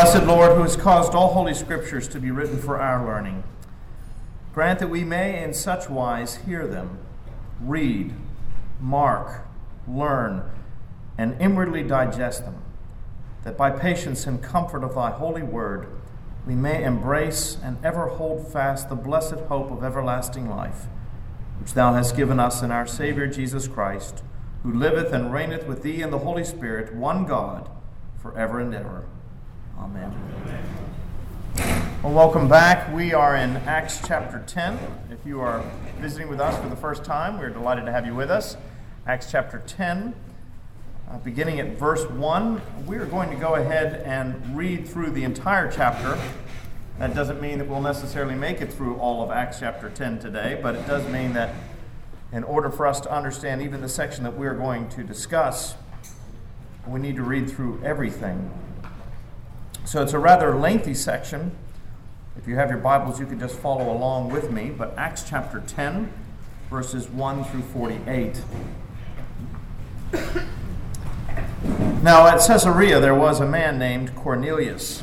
Blessed Lord, who has caused all holy scriptures to be written for our learning, grant that we may in such wise hear them, read, mark, learn, and inwardly digest them, that by patience and comfort of thy holy word we may embrace and ever hold fast the blessed hope of everlasting life, which thou hast given us in our Savior Jesus Christ, who liveth and reigneth with thee in the Holy Spirit, one God, for ever and ever. Amen. Well, welcome back. We are in Acts chapter 10. If you are visiting with us for the first time, we're delighted to have you with us. Acts chapter 10, uh, beginning at verse 1. We are going to go ahead and read through the entire chapter. That doesn't mean that we'll necessarily make it through all of Acts chapter 10 today, but it does mean that in order for us to understand even the section that we're going to discuss, we need to read through everything so it's a rather lengthy section. If you have your Bibles, you can just follow along with me. But Acts chapter 10, verses 1 through 48. Now at Caesarea there was a man named Cornelius,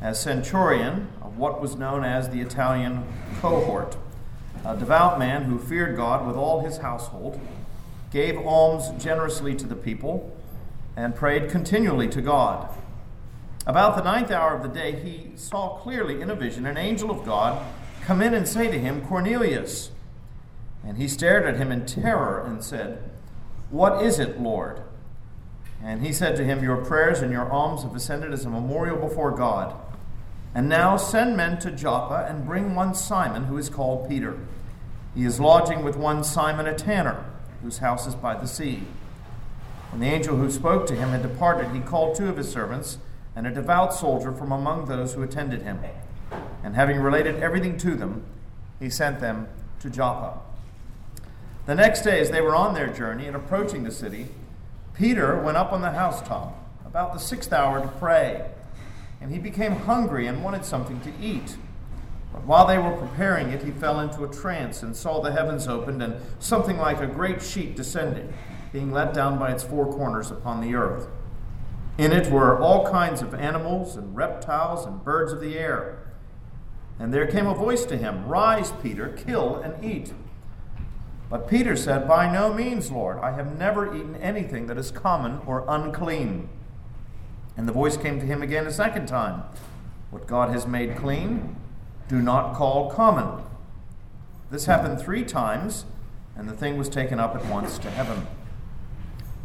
a centurion of what was known as the Italian cohort, a devout man who feared God with all his household, gave alms generously to the people, and prayed continually to God. About the ninth hour of the day, he saw clearly in a vision an angel of God come in and say to him, Cornelius. And he stared at him in terror and said, What is it, Lord? And he said to him, Your prayers and your alms have ascended as a memorial before God. And now send men to Joppa and bring one Simon, who is called Peter. He is lodging with one Simon a tanner, whose house is by the sea. When the angel who spoke to him had departed, he called two of his servants and a devout soldier from among those who attended him. And having related everything to them, he sent them to Joppa. The next day, as they were on their journey and approaching the city, Peter went up on the housetop about the sixth hour to pray. And he became hungry and wanted something to eat. But while they were preparing it, he fell into a trance and saw the heavens opened and something like a great sheet descending, being let down by its four corners upon the earth. In it were all kinds of animals and reptiles and birds of the air. And there came a voice to him Rise, Peter, kill and eat. But Peter said, By no means, Lord. I have never eaten anything that is common or unclean. And the voice came to him again a second time What God has made clean, do not call common. This happened three times, and the thing was taken up at once to heaven.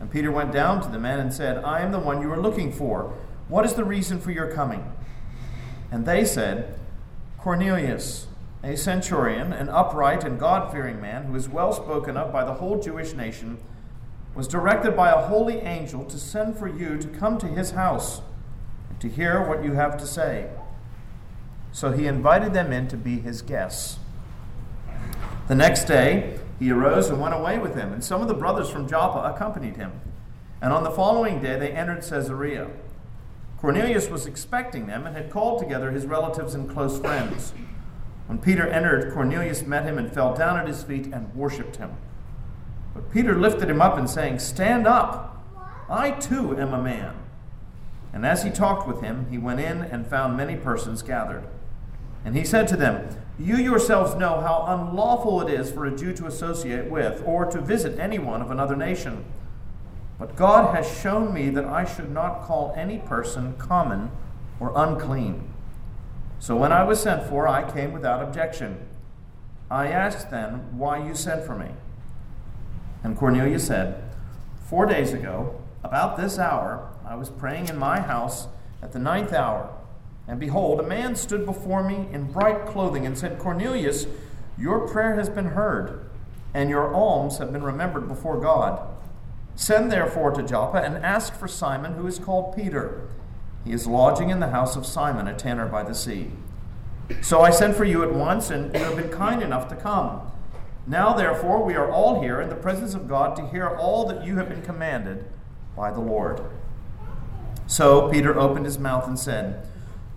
And Peter went down to the men and said, I am the one you are looking for. What is the reason for your coming? And they said, Cornelius, a centurion, an upright and God fearing man, who is well spoken of by the whole Jewish nation, was directed by a holy angel to send for you to come to his house and to hear what you have to say. So he invited them in to be his guests. The next day, he arose and went away with him, and some of the brothers from Joppa accompanied him. And on the following day they entered Caesarea. Cornelius was expecting them and had called together his relatives and close friends. When Peter entered, Cornelius met him and fell down at his feet and worshipped him. But Peter lifted him up and saying, Stand up! I too am a man. And as he talked with him, he went in and found many persons gathered. And he said to them, You yourselves know how unlawful it is for a Jew to associate with or to visit anyone of another nation. But God has shown me that I should not call any person common or unclean. So when I was sent for, I came without objection. I asked then why you sent for me. And Cornelius said, Four days ago, about this hour, I was praying in my house at the ninth hour. And behold, a man stood before me in bright clothing and said, Cornelius, your prayer has been heard, and your alms have been remembered before God. Send therefore to Joppa and ask for Simon, who is called Peter. He is lodging in the house of Simon, a tanner by the sea. So I sent for you at once, and you have been kind enough to come. Now, therefore, we are all here in the presence of God to hear all that you have been commanded by the Lord. So Peter opened his mouth and said,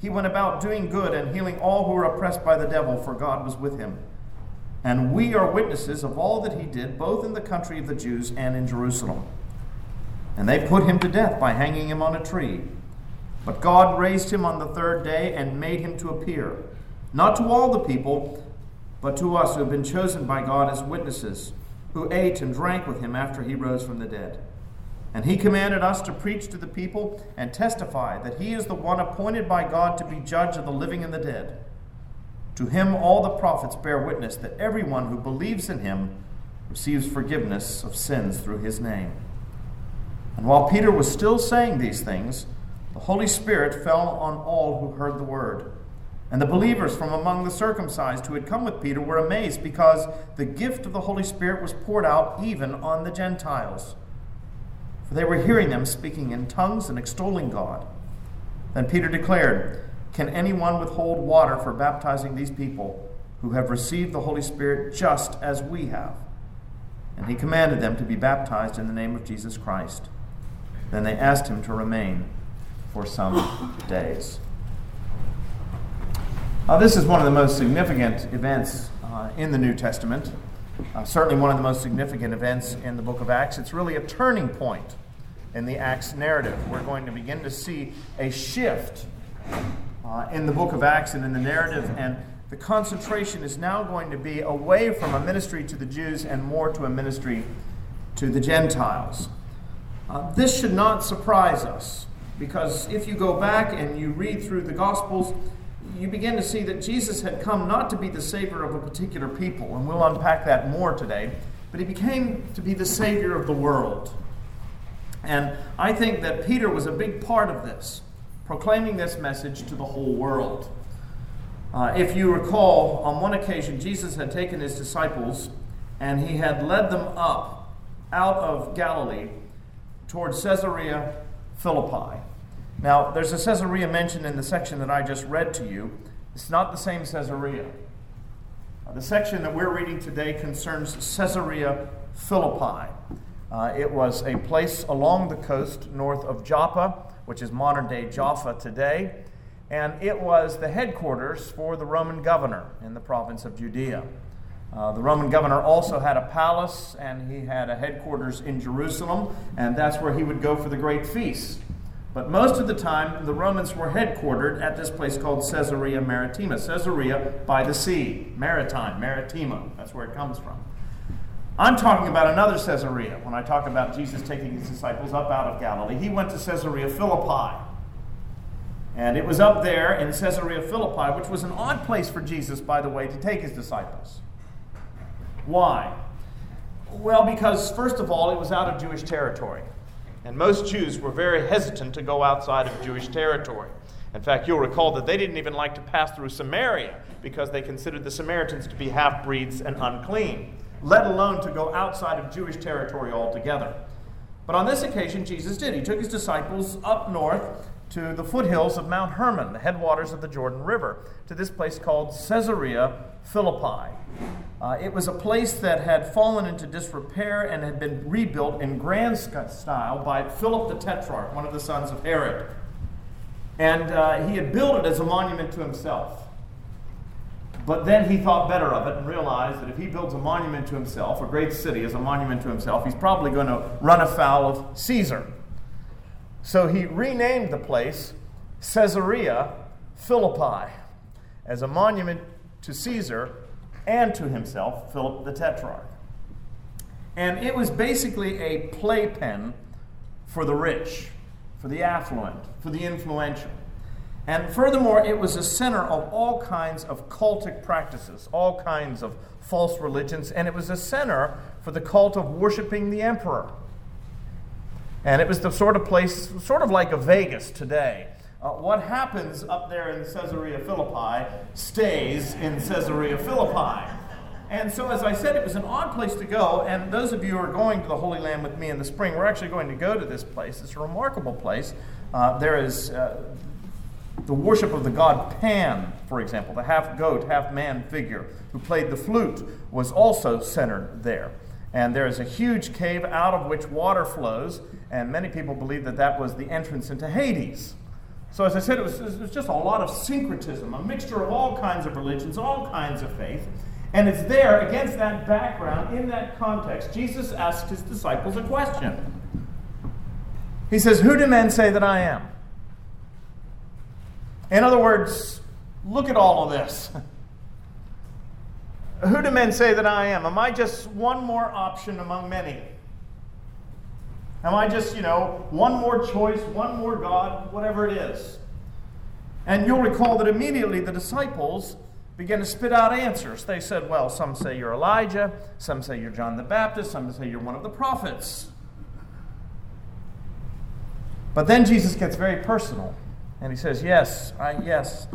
He went about doing good and healing all who were oppressed by the devil, for God was with him. And we are witnesses of all that he did, both in the country of the Jews and in Jerusalem. And they put him to death by hanging him on a tree. But God raised him on the third day and made him to appear, not to all the people, but to us who have been chosen by God as witnesses, who ate and drank with him after he rose from the dead. And he commanded us to preach to the people and testify that he is the one appointed by God to be judge of the living and the dead. To him all the prophets bear witness that everyone who believes in him receives forgiveness of sins through his name. And while Peter was still saying these things, the Holy Spirit fell on all who heard the word. And the believers from among the circumcised who had come with Peter were amazed because the gift of the Holy Spirit was poured out even on the Gentiles. For they were hearing them speaking in tongues and extolling God. Then Peter declared, Can anyone withhold water for baptizing these people who have received the Holy Spirit just as we have? And he commanded them to be baptized in the name of Jesus Christ. Then they asked him to remain for some days. Uh, this is one of the most significant events uh, in the New Testament. Uh, certainly one of the most significant events in the book of Acts. It's really a turning point in the Acts narrative. We're going to begin to see a shift uh, in the book of Acts and in the narrative, and the concentration is now going to be away from a ministry to the Jews and more to a ministry to the Gentiles. Uh, this should not surprise us because if you go back and you read through the Gospels, you begin to see that Jesus had come not to be the Savior of a particular people, and we'll unpack that more today, but he became to be the Savior of the world. And I think that Peter was a big part of this, proclaiming this message to the whole world. Uh, if you recall, on one occasion, Jesus had taken his disciples and he had led them up out of Galilee towards Caesarea Philippi. Now, there's a Caesarea mentioned in the section that I just read to you. It's not the same Caesarea. Uh, the section that we're reading today concerns Caesarea Philippi. Uh, it was a place along the coast north of Joppa, which is modern day Jaffa today, and it was the headquarters for the Roman governor in the province of Judea. Uh, the Roman governor also had a palace and he had a headquarters in Jerusalem, and that's where he would go for the great feast. But most of the time, the Romans were headquartered at this place called Caesarea Maritima. Caesarea by the sea, maritime, maritima, that's where it comes from. I'm talking about another Caesarea when I talk about Jesus taking his disciples up out of Galilee. He went to Caesarea Philippi. And it was up there in Caesarea Philippi, which was an odd place for Jesus, by the way, to take his disciples. Why? Well, because first of all, it was out of Jewish territory. And most Jews were very hesitant to go outside of Jewish territory. In fact, you'll recall that they didn't even like to pass through Samaria because they considered the Samaritans to be half breeds and unclean, let alone to go outside of Jewish territory altogether. But on this occasion, Jesus did. He took his disciples up north to the foothills of Mount Hermon, the headwaters of the Jordan River, to this place called Caesarea Philippi. Uh, it was a place that had fallen into disrepair and had been rebuilt in grand style by Philip the Tetrarch, one of the sons of Herod. And uh, he had built it as a monument to himself. But then he thought better of it and realized that if he builds a monument to himself, a great city as a monument to himself, he's probably going to run afoul of Caesar. So he renamed the place Caesarea Philippi as a monument to Caesar and to himself, Philip the Tetrarch. And it was basically a playpen for the rich, for the affluent, for the influential. And furthermore, it was a center of all kinds of cultic practices, all kinds of false religions, and it was a center for the cult of worshiping the emperor. And it was the sort of place, sort of like a Vegas today. Uh, what happens up there in Caesarea Philippi stays in Caesarea Philippi. And so, as I said, it was an odd place to go. And those of you who are going to the Holy Land with me in the spring, we're actually going to go to this place. It's a remarkable place. Uh, there is uh, the worship of the god Pan, for example, the half goat, half man figure who played the flute, was also centered there. And there is a huge cave out of which water flows, and many people believe that that was the entrance into Hades. So, as I said, it was, it was just a lot of syncretism, a mixture of all kinds of religions, all kinds of faith. And it's there, against that background, in that context, Jesus asks his disciples a question. He says, Who do men say that I am? In other words, look at all of this. Who do men say that I am? Am I just one more option among many? Am I just, you know, one more choice, one more God, whatever it is? And you'll recall that immediately the disciples began to spit out answers. They said, well, some say you're Elijah, some say you're John the Baptist, some say you're one of the prophets. But then Jesus gets very personal. And he says, Yes, I, yes,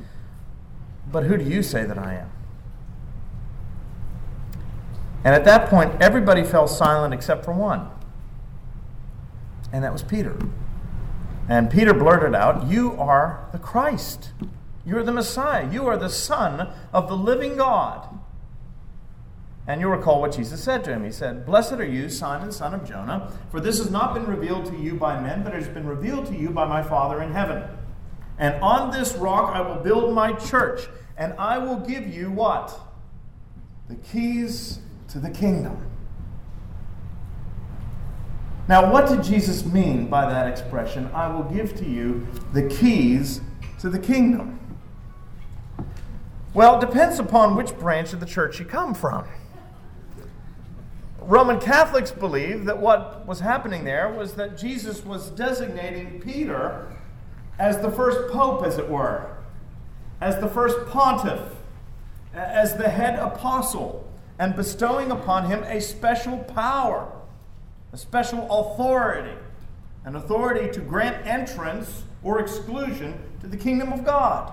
but who do you say that I am? And at that point, everybody fell silent except for one. And that was Peter. And Peter blurted out, You are the Christ. You are the Messiah. You are the Son of the living God. And you'll recall what Jesus said to him. He said, Blessed are you, Simon, son of Jonah, for this has not been revealed to you by men, but it has been revealed to you by my Father in heaven. And on this rock I will build my church, and I will give you what? The keys to the kingdom. Now, what did Jesus mean by that expression? I will give to you the keys to the kingdom. Well, it depends upon which branch of the church you come from. Roman Catholics believe that what was happening there was that Jesus was designating Peter as the first pope, as it were, as the first pontiff, as the head apostle, and bestowing upon him a special power, a special authority, an authority to grant entrance or exclusion to the kingdom of God.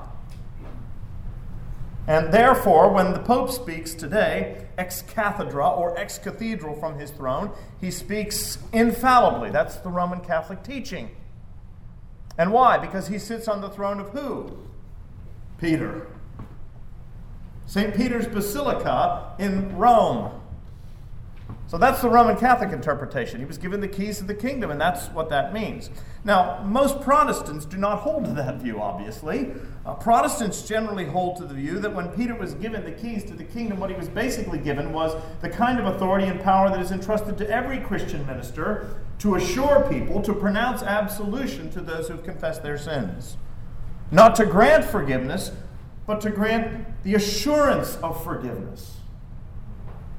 And therefore, when the Pope speaks today, ex cathedra or ex cathedral from his throne, he speaks infallibly. That's the Roman Catholic teaching. And why? Because he sits on the throne of who? Peter. St. Peter's Basilica in Rome. So that's the Roman Catholic interpretation. He was given the keys to the kingdom, and that's what that means. Now, most Protestants do not hold to that view, obviously. Uh, Protestants generally hold to the view that when Peter was given the keys to the kingdom, what he was basically given was the kind of authority and power that is entrusted to every Christian minister to assure people, to pronounce absolution to those who've confessed their sins. Not to grant forgiveness, but to grant the assurance of forgiveness.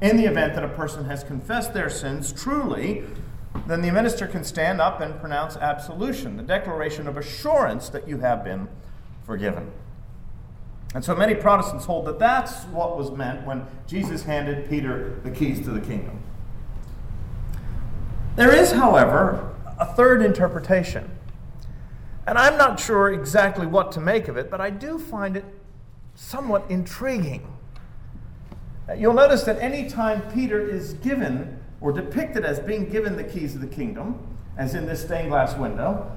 In the event that a person has confessed their sins truly, then the minister can stand up and pronounce absolution, the declaration of assurance that you have been forgiven. And so many Protestants hold that that's what was meant when Jesus handed Peter the keys to the kingdom. There is, however, a third interpretation. And I'm not sure exactly what to make of it, but I do find it somewhat intriguing. Uh, you'll notice that any time Peter is given or depicted as being given the keys of the kingdom, as in this stained glass window,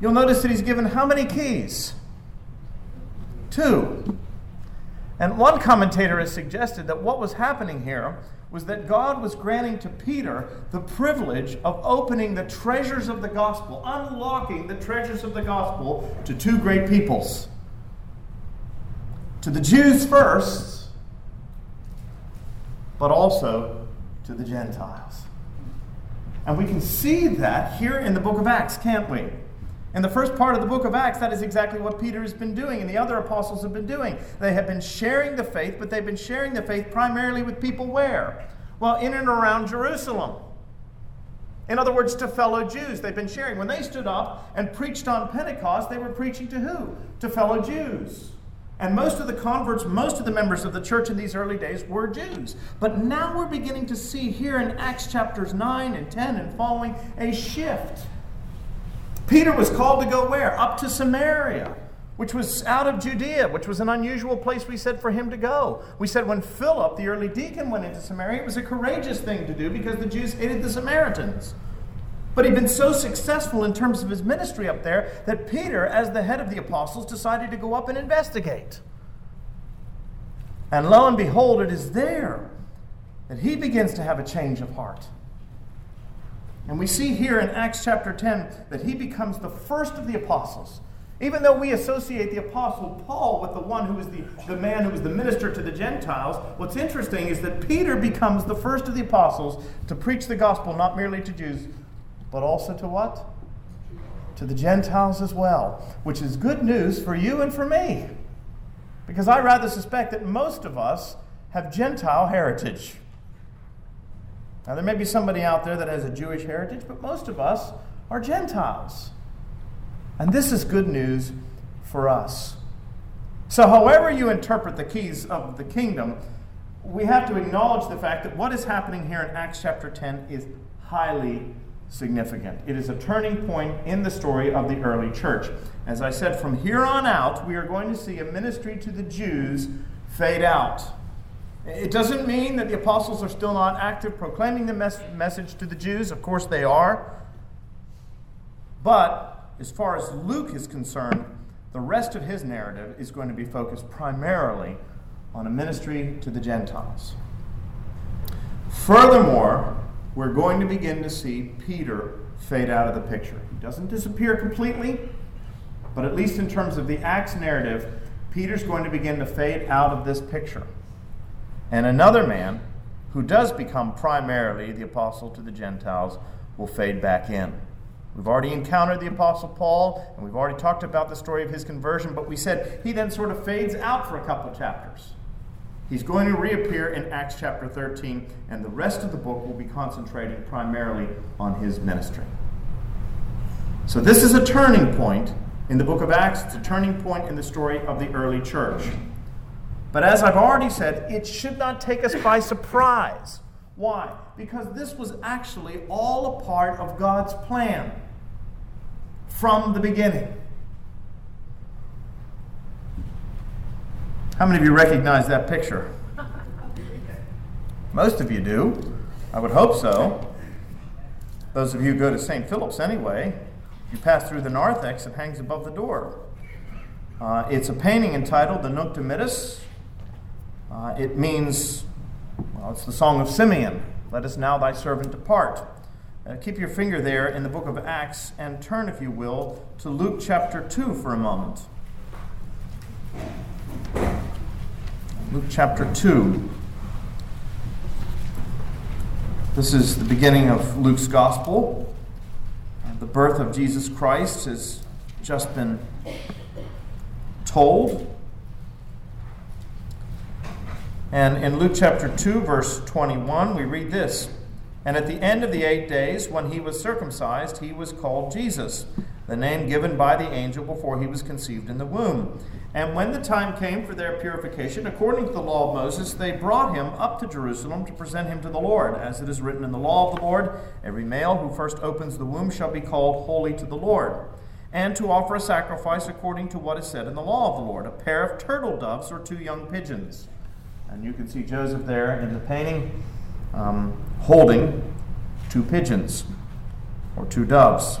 you'll notice that he's given how many keys? Two. And one commentator has suggested that what was happening here was that God was granting to Peter the privilege of opening the treasures of the gospel, unlocking the treasures of the gospel to two great peoples. To the Jews first, but also to the Gentiles. And we can see that here in the book of Acts, can't we? In the first part of the book of Acts, that is exactly what Peter has been doing and the other apostles have been doing. They have been sharing the faith, but they've been sharing the faith primarily with people where? Well, in and around Jerusalem. In other words, to fellow Jews. They've been sharing. When they stood up and preached on Pentecost, they were preaching to who? To fellow Jews. And most of the converts, most of the members of the church in these early days were Jews. But now we're beginning to see here in Acts chapters 9 and 10 and following a shift. Peter was called to go where? Up to Samaria, which was out of Judea, which was an unusual place we said for him to go. We said when Philip, the early deacon, went into Samaria, it was a courageous thing to do because the Jews hated the Samaritans. But he'd been so successful in terms of his ministry up there that Peter, as the head of the apostles, decided to go up and investigate. And lo and behold, it is there that he begins to have a change of heart. And we see here in Acts chapter 10 that he becomes the first of the apostles. Even though we associate the apostle Paul with the one who was the, the man who was the minister to the Gentiles, what's interesting is that Peter becomes the first of the apostles to preach the gospel not merely to Jews, but also to what? To the Gentiles as well, which is good news for you and for me. Because I rather suspect that most of us have Gentile heritage. Now, there may be somebody out there that has a Jewish heritage, but most of us are Gentiles. And this is good news for us. So, however you interpret the keys of the kingdom, we have to acknowledge the fact that what is happening here in Acts chapter 10 is highly significant. It is a turning point in the story of the early church. As I said, from here on out, we are going to see a ministry to the Jews fade out. It doesn't mean that the apostles are still not active proclaiming the mes- message to the Jews. Of course, they are. But as far as Luke is concerned, the rest of his narrative is going to be focused primarily on a ministry to the Gentiles. Furthermore, we're going to begin to see Peter fade out of the picture. He doesn't disappear completely, but at least in terms of the Acts narrative, Peter's going to begin to fade out of this picture. And another man who does become primarily the apostle to the Gentiles will fade back in. We've already encountered the Apostle Paul, and we've already talked about the story of his conversion, but we said he then sort of fades out for a couple of chapters. He's going to reappear in Acts chapter 13, and the rest of the book will be concentrating primarily on his ministry. So, this is a turning point in the book of Acts. It's a turning point in the story of the early church. But as I've already said, it should not take us by surprise. Why? Because this was actually all a part of God's plan from the beginning. How many of you recognize that picture? Most of you do. I would hope so. Those of you who go to St. Philip's anyway, you pass through the narthex it hangs above the door. Uh, it's a painting entitled the Nunc Dimittis. Uh, it means, well, it's the Song of Simeon. Let us now thy servant depart. Uh, keep your finger there in the book of Acts and turn, if you will, to Luke chapter 2 for a moment. Luke chapter 2. This is the beginning of Luke's gospel. The birth of Jesus Christ has just been told. And in Luke chapter 2, verse 21, we read this And at the end of the eight days, when he was circumcised, he was called Jesus, the name given by the angel before he was conceived in the womb. And when the time came for their purification, according to the law of Moses, they brought him up to Jerusalem to present him to the Lord. As it is written in the law of the Lord, every male who first opens the womb shall be called holy to the Lord. And to offer a sacrifice according to what is said in the law of the Lord a pair of turtle doves or two young pigeons. And you can see Joseph there in the painting um, holding two pigeons or two doves.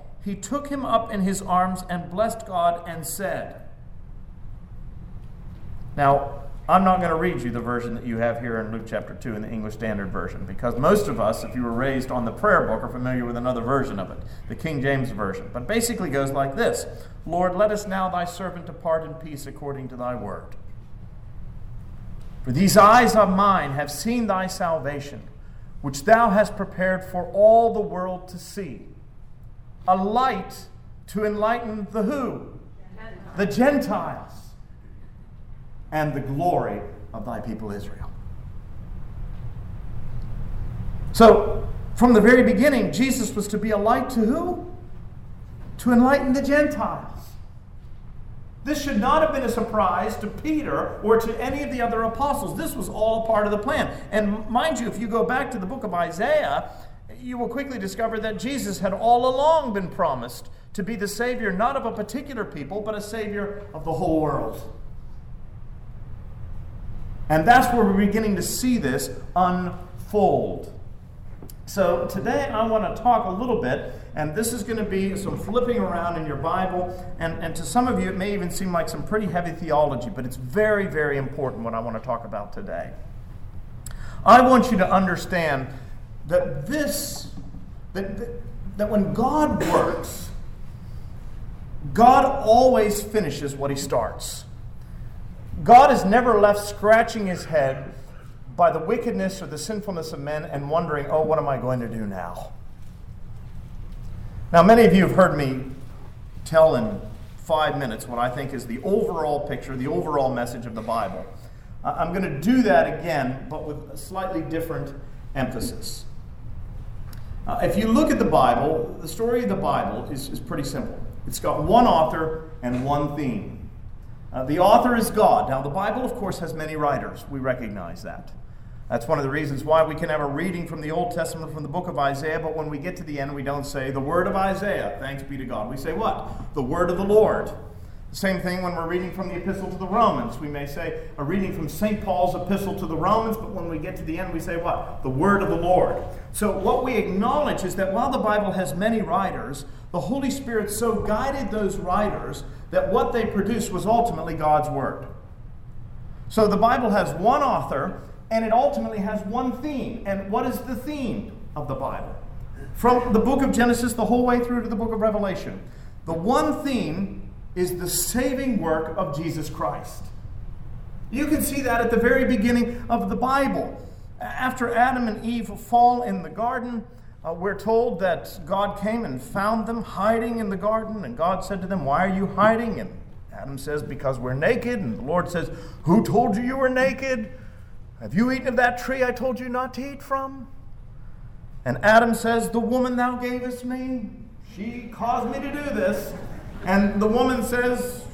he took him up in his arms and blessed God and said, Now, I'm not going to read you the version that you have here in Luke chapter 2 in the English Standard Version because most of us, if you were raised on the prayer book, are familiar with another version of it, the King James Version. But basically goes like this Lord, let us now thy servant depart in peace according to thy word. For these eyes of mine have seen thy salvation, which thou hast prepared for all the world to see. A light to enlighten the who? The Gentiles and the glory of thy people Israel. So, from the very beginning, Jesus was to be a light to who? To enlighten the Gentiles. This should not have been a surprise to Peter or to any of the other apostles. This was all part of the plan. And mind you, if you go back to the book of Isaiah, you will quickly discover that Jesus had all along been promised to be the Savior not of a particular people, but a Savior of the whole world. And that's where we're beginning to see this unfold. So today I want to talk a little bit, and this is going to be some flipping around in your Bible. And, and to some of you, it may even seem like some pretty heavy theology, but it's very, very important what I want to talk about today. I want you to understand that this, that, that, that when God works, God always finishes what he starts. God is never left scratching his head by the wickedness or the sinfulness of men and wondering, oh, what am I going to do now? Now, many of you have heard me tell in five minutes what I think is the overall picture, the overall message of the Bible. I'm going to do that again, but with a slightly different emphasis. Uh, if you look at the Bible, the story of the Bible is, is pretty simple. It's got one author and one theme. Uh, the author is God. Now, the Bible, of course, has many writers. We recognize that. That's one of the reasons why we can have a reading from the Old Testament from the book of Isaiah, but when we get to the end, we don't say the word of Isaiah, thanks be to God. We say what? The word of the Lord. Same thing when we're reading from the epistle to the Romans. We may say a reading from St. Paul's epistle to the Romans, but when we get to the end, we say what? The word of the Lord. So, what we acknowledge is that while the Bible has many writers, the Holy Spirit so guided those writers that what they produced was ultimately God's Word. So the Bible has one author, and it ultimately has one theme. And what is the theme of the Bible? From the book of Genesis the whole way through to the book of Revelation, the one theme is the saving work of Jesus Christ. You can see that at the very beginning of the Bible. After Adam and Eve fall in the garden, uh, we're told that God came and found them hiding in the garden, and God said to them, Why are you hiding? And Adam says, Because we're naked. And the Lord says, Who told you you were naked? Have you eaten of that tree I told you not to eat from? And Adam says, The woman thou gavest me, she caused me to do this. And the woman says,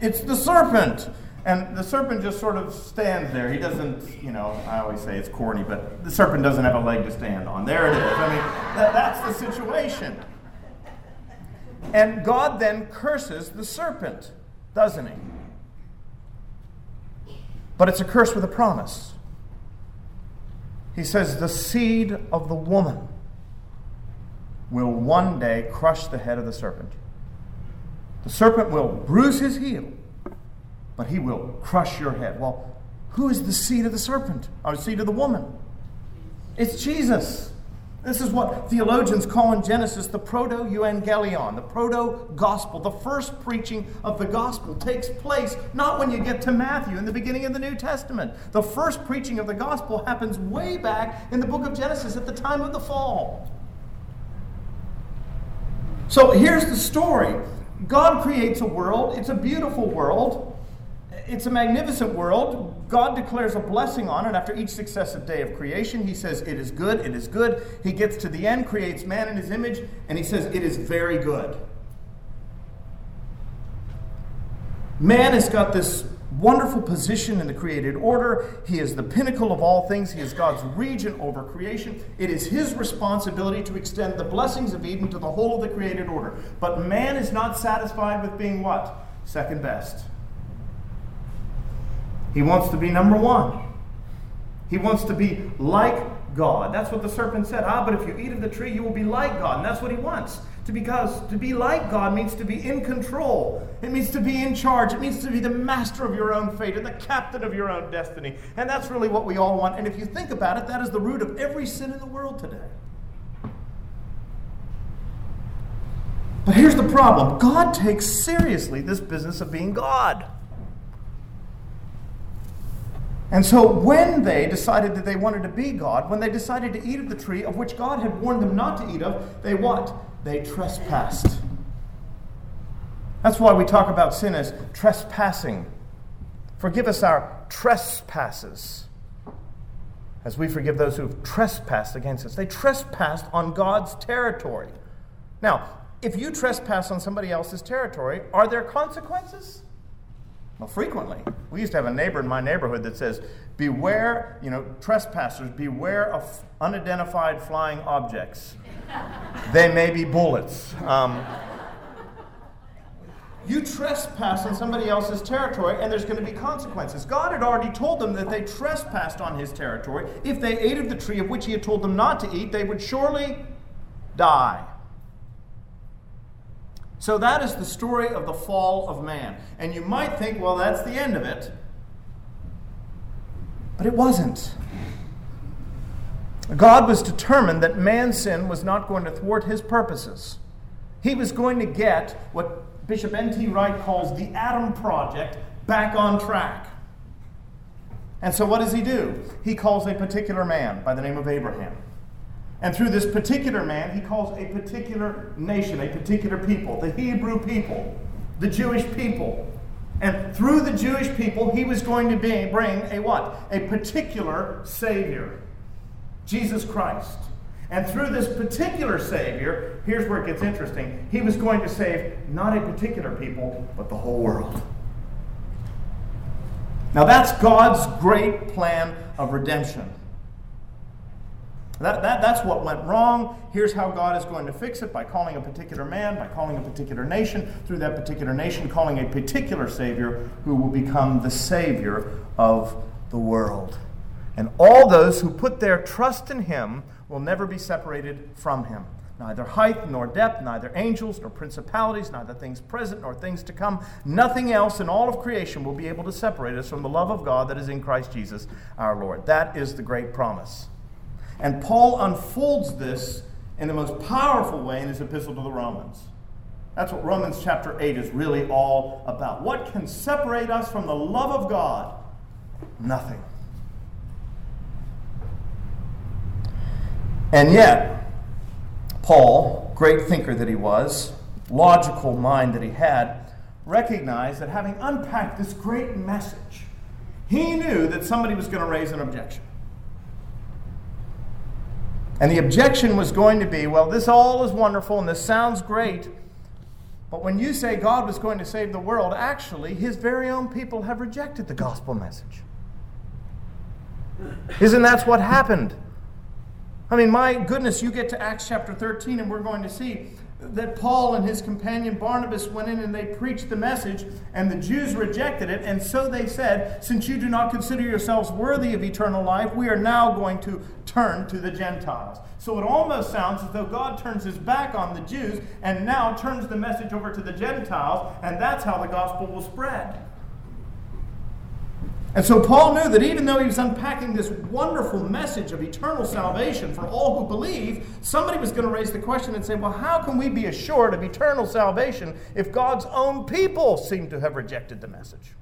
It's the serpent. And the serpent just sort of stands there. He doesn't, you know, I always say it's corny, but the serpent doesn't have a leg to stand on. There it is. I mean, that, that's the situation. And God then curses the serpent, doesn't he? But it's a curse with a promise. He says, The seed of the woman will one day crush the head of the serpent. The serpent will bruise his heel but he will crush your head. Well, who is the seed of the serpent, the seed of the woman? It's Jesus. This is what theologians call in Genesis the proto evangelion, the proto gospel. The first preaching of the gospel takes place not when you get to Matthew in the beginning of the New Testament. The first preaching of the gospel happens way back in the book of Genesis at the time of the fall. So here's the story God creates a world, it's a beautiful world it's a magnificent world. God declares a blessing on it after each successive day of creation. He says, It is good, it is good. He gets to the end, creates man in his image, and he says, It is very good. Man has got this wonderful position in the created order. He is the pinnacle of all things. He is God's regent over creation. It is his responsibility to extend the blessings of Eden to the whole of the created order. But man is not satisfied with being what? Second best. He wants to be number one. He wants to be like God. That's what the serpent said. Ah, but if you eat of the tree, you will be like God. And that's what he wants To because to be like God means to be in control. It means to be in charge. It means to be the master of your own fate and the captain of your own destiny. And that's really what we all want. And if you think about it, that is the root of every sin in the world today. But here's the problem God takes seriously this business of being God. And so when they decided that they wanted to be God, when they decided to eat of the tree of which God had warned them not to eat of, they what? They trespassed. That's why we talk about sin as trespassing. Forgive us our trespasses as we forgive those who have trespassed against us. They trespassed on God's territory. Now, if you trespass on somebody else's territory, are there consequences? Well, frequently. We used to have a neighbor in my neighborhood that says, Beware, you know, trespassers, beware of unidentified flying objects. They may be bullets. Um, you trespass on somebody else's territory, and there's going to be consequences. God had already told them that they trespassed on his territory. If they ate of the tree of which he had told them not to eat, they would surely die. So that is the story of the fall of man. And you might think, well, that's the end of it. But it wasn't. God was determined that man's sin was not going to thwart his purposes. He was going to get what Bishop N.T. Wright calls the Adam Project back on track. And so what does he do? He calls a particular man by the name of Abraham. And through this particular man, he calls a particular nation, a particular people, the Hebrew people, the Jewish people. And through the Jewish people, he was going to be, bring a what? A particular Savior, Jesus Christ. And through this particular Savior, here's where it gets interesting. He was going to save not a particular people, but the whole world. Now, that's God's great plan of redemption. That, that, that's what went wrong. Here's how God is going to fix it by calling a particular man, by calling a particular nation, through that particular nation, calling a particular Savior who will become the Savior of the world. And all those who put their trust in Him will never be separated from Him. Neither height nor depth, neither angels nor principalities, neither things present nor things to come, nothing else in all of creation will be able to separate us from the love of God that is in Christ Jesus our Lord. That is the great promise. And Paul unfolds this in the most powerful way in his epistle to the Romans. That's what Romans chapter 8 is really all about. What can separate us from the love of God? Nothing. And yet, Paul, great thinker that he was, logical mind that he had, recognized that having unpacked this great message, he knew that somebody was going to raise an objection. And the objection was going to be well, this all is wonderful and this sounds great, but when you say God was going to save the world, actually, his very own people have rejected the gospel message. Isn't that what happened? I mean, my goodness, you get to Acts chapter 13, and we're going to see that Paul and his companion Barnabas went in and they preached the message, and the Jews rejected it. And so they said, Since you do not consider yourselves worthy of eternal life, we are now going to turn to the Gentiles. So it almost sounds as though God turns his back on the Jews and now turns the message over to the Gentiles, and that's how the gospel will spread. And so Paul knew that even though he was unpacking this wonderful message of eternal salvation for all who believe, somebody was going to raise the question and say, well, how can we be assured of eternal salvation if God's own people seem to have rejected the message?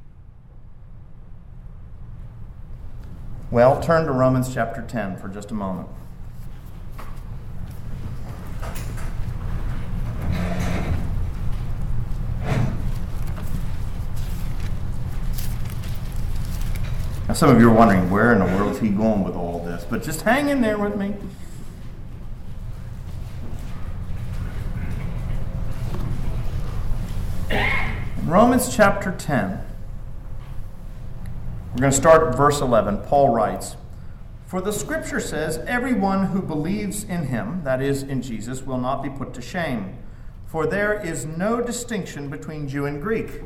Well, turn to Romans chapter 10 for just a moment. Now, some of you are wondering, where in the world is he going with all this? But just hang in there with me. In Romans chapter 10, we're going to start at verse 11. Paul writes, For the scripture says, Everyone who believes in him, that is, in Jesus, will not be put to shame. For there is no distinction between Jew and Greek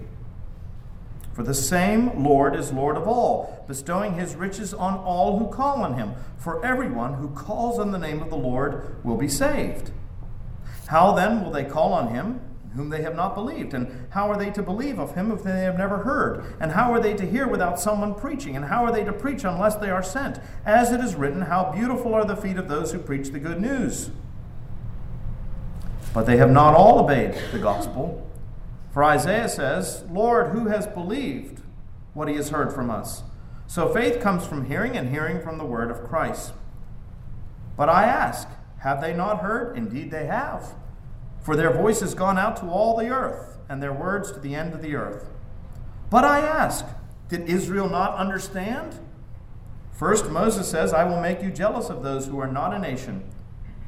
for the same Lord is Lord of all, bestowing his riches on all who call on him. For everyone who calls on the name of the Lord will be saved. How then will they call on him whom they have not believed? And how are they to believe of him if they have never heard? And how are they to hear without someone preaching? And how are they to preach unless they are sent? As it is written, How beautiful are the feet of those who preach the good news! But they have not all obeyed the gospel. For Isaiah says, Lord, who has believed what he has heard from us? So faith comes from hearing, and hearing from the word of Christ. But I ask, have they not heard? Indeed, they have. For their voice has gone out to all the earth, and their words to the end of the earth. But I ask, did Israel not understand? First, Moses says, I will make you jealous of those who are not a nation.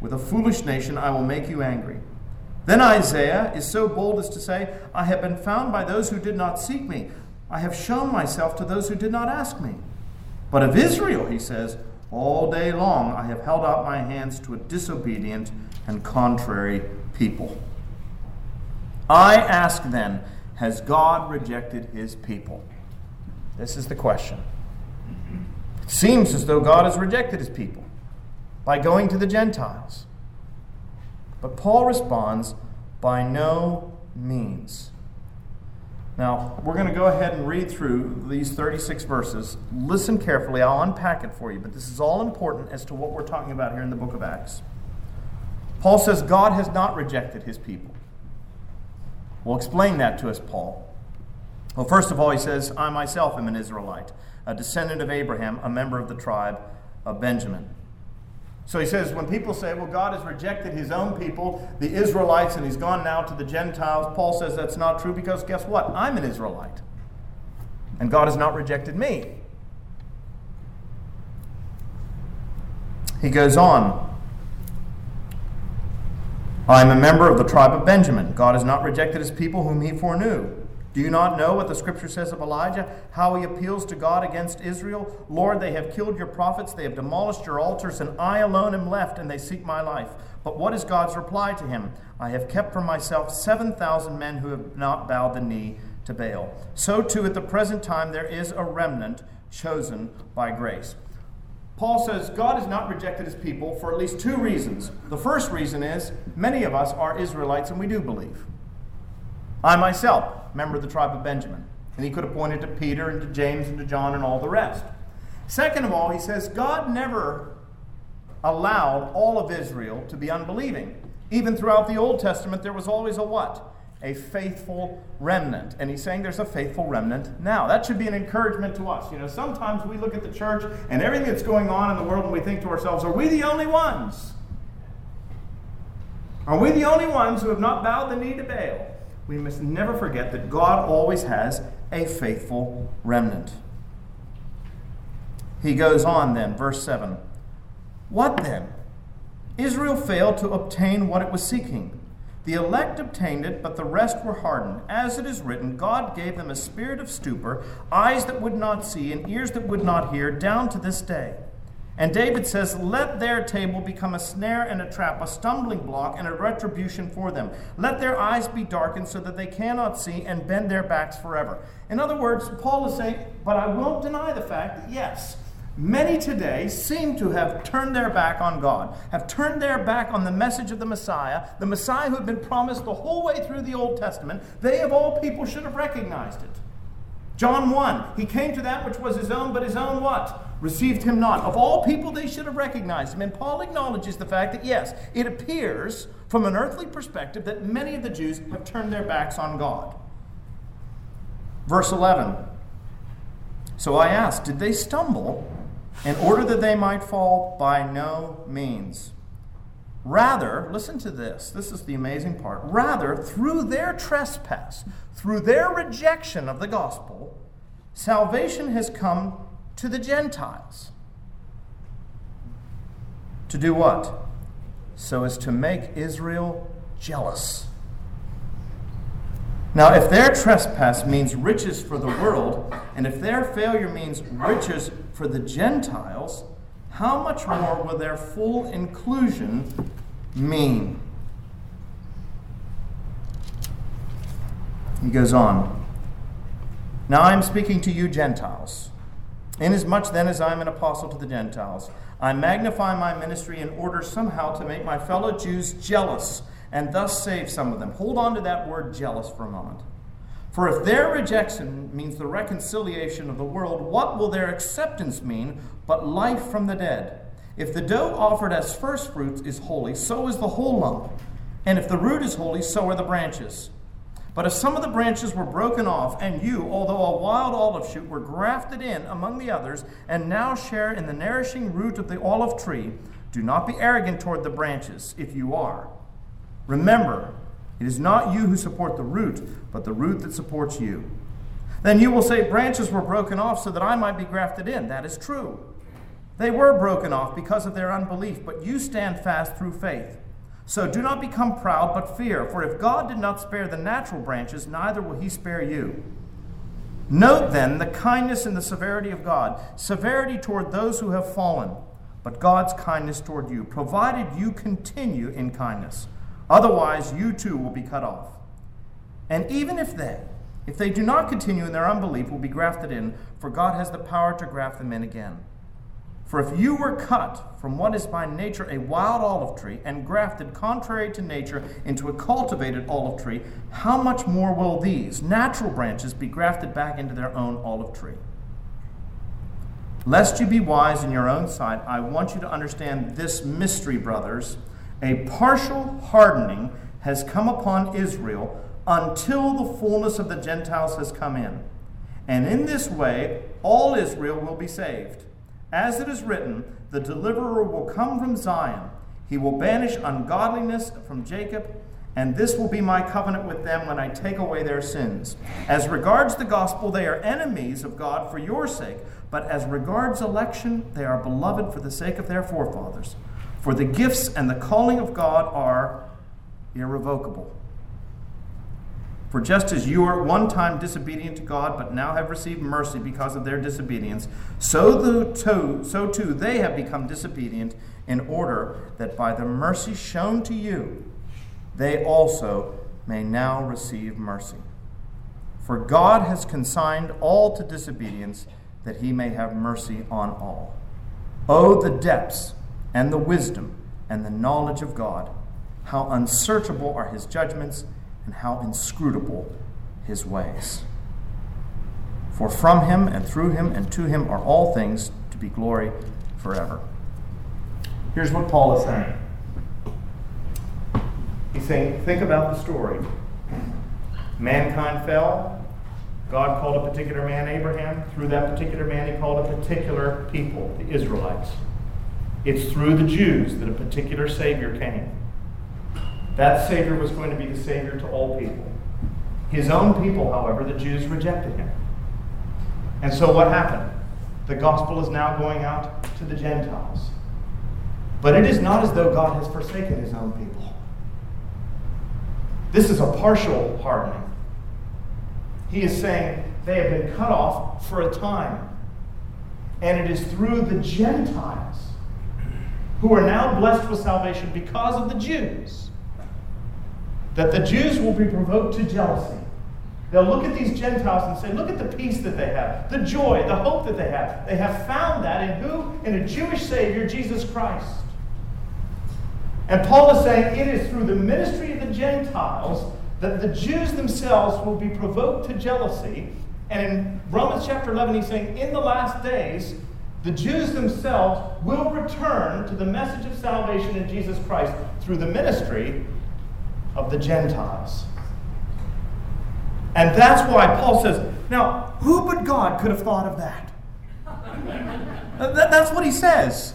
With a foolish nation, I will make you angry. Then Isaiah is so bold as to say, I have been found by those who did not seek me. I have shown myself to those who did not ask me. But of Israel, he says, all day long I have held out my hands to a disobedient and contrary people. I ask then, has God rejected his people? This is the question. It seems as though God has rejected his people by going to the Gentiles. But Paul responds, by no means. Now, we're going to go ahead and read through these 36 verses. Listen carefully. I'll unpack it for you, but this is all important as to what we're talking about here in the book of Acts. Paul says God has not rejected his people. Well, explain that to us, Paul. Well, first of all, he says, I myself am an Israelite, a descendant of Abraham, a member of the tribe of Benjamin. So he says, when people say, well, God has rejected his own people, the Israelites, and he's gone now to the Gentiles, Paul says that's not true because guess what? I'm an Israelite. And God has not rejected me. He goes on. I am a member of the tribe of Benjamin. God has not rejected his people whom he foreknew. Do you not know what the scripture says of Elijah? How he appeals to God against Israel? Lord, they have killed your prophets, they have demolished your altars, and I alone am left, and they seek my life. But what is God's reply to him? I have kept for myself 7,000 men who have not bowed the knee to Baal. So too, at the present time, there is a remnant chosen by grace. Paul says God has not rejected his people for at least two reasons. The first reason is many of us are Israelites and we do believe. I myself, member of the tribe of Benjamin. And he could have pointed to Peter and to James and to John and all the rest. Second of all, he says God never allowed all of Israel to be unbelieving. Even throughout the Old Testament, there was always a what? A faithful remnant. And he's saying there's a faithful remnant now. That should be an encouragement to us. You know, sometimes we look at the church and everything that's going on in the world and we think to ourselves, are we the only ones? Are we the only ones who have not bowed the knee to Baal? We must never forget that God always has a faithful remnant. He goes on then, verse 7. What then? Israel failed to obtain what it was seeking. The elect obtained it, but the rest were hardened. As it is written, God gave them a spirit of stupor, eyes that would not see, and ears that would not hear, down to this day. And David says, Let their table become a snare and a trap, a stumbling block and a retribution for them. Let their eyes be darkened so that they cannot see and bend their backs forever. In other words, Paul is saying, But I won't deny the fact that, yes, many today seem to have turned their back on God, have turned their back on the message of the Messiah, the Messiah who had been promised the whole way through the Old Testament. They, of all people, should have recognized it. John 1, he came to that which was his own, but his own what? Received him not. Of all people, they should have recognized him. And Paul acknowledges the fact that, yes, it appears from an earthly perspective that many of the Jews have turned their backs on God. Verse 11. So I asked, did they stumble in order that they might fall? By no means. Rather, listen to this. This is the amazing part. Rather, through their trespass, through their rejection of the gospel, salvation has come to the Gentiles. To do what? So as to make Israel jealous. Now, if their trespass means riches for the world, and if their failure means riches for the Gentiles, how much more will their full inclusion mean? He goes on. Now I am speaking to you, Gentiles. Inasmuch then as I am an apostle to the Gentiles, I magnify my ministry in order somehow to make my fellow Jews jealous and thus save some of them. Hold on to that word jealous for a moment. For if their rejection means the reconciliation of the world, what will their acceptance mean but life from the dead? If the dough offered as first fruits is holy, so is the whole lump. And if the root is holy, so are the branches. But if some of the branches were broken off, and you, although a wild olive shoot, were grafted in among the others, and now share in the nourishing root of the olive tree, do not be arrogant toward the branches, if you are. Remember, it is not you who support the root, but the root that supports you. Then you will say, Branches were broken off so that I might be grafted in. That is true. They were broken off because of their unbelief, but you stand fast through faith. So do not become proud, but fear, for if God did not spare the natural branches, neither will he spare you. Note then the kindness and the severity of God severity toward those who have fallen, but God's kindness toward you, provided you continue in kindness. Otherwise, you too will be cut off. And even if they, if they do not continue in their unbelief, will be grafted in, for God has the power to graft them in again. For if you were cut from what is by nature a wild olive tree and grafted contrary to nature into a cultivated olive tree, how much more will these natural branches be grafted back into their own olive tree? Lest you be wise in your own sight, I want you to understand this mystery, brothers. A partial hardening has come upon Israel until the fullness of the Gentiles has come in. And in this way, all Israel will be saved. As it is written, the deliverer will come from Zion. He will banish ungodliness from Jacob, and this will be my covenant with them when I take away their sins. As regards the gospel, they are enemies of God for your sake, but as regards election, they are beloved for the sake of their forefathers. For the gifts and the calling of God are irrevocable. For just as you were at one time disobedient to God, but now have received mercy because of their disobedience, so, the, too, so too they have become disobedient, in order that by the mercy shown to you, they also may now receive mercy. For God has consigned all to disobedience, that he may have mercy on all. Oh, the depths and the wisdom and the knowledge of God! How unsearchable are his judgments! And how inscrutable his ways. For from him and through him and to him are all things to be glory forever. Here's what Paul is saying. He's saying, think about the story. Mankind fell. God called a particular man Abraham. Through that particular man, he called a particular people, the Israelites. It's through the Jews that a particular Savior came. That Savior was going to be the Savior to all people. His own people, however, the Jews rejected him. And so what happened? The gospel is now going out to the Gentiles. But it is not as though God has forsaken his own people. This is a partial hardening. He is saying they have been cut off for a time. And it is through the Gentiles who are now blessed with salvation because of the Jews that the Jews will be provoked to jealousy. They'll look at these Gentiles and say, Look at the peace that they have, the joy, the hope that they have. They have found that in who? In a Jewish Savior, Jesus Christ. And Paul is saying it is through the ministry of the Gentiles that the Jews themselves will be provoked to jealousy. And in Romans chapter 11, he's saying, In the last days, the Jews themselves will return to the message of salvation in Jesus Christ through the ministry of the Gentiles. And that's why Paul says, now, who but God could have thought of that? that's what he says.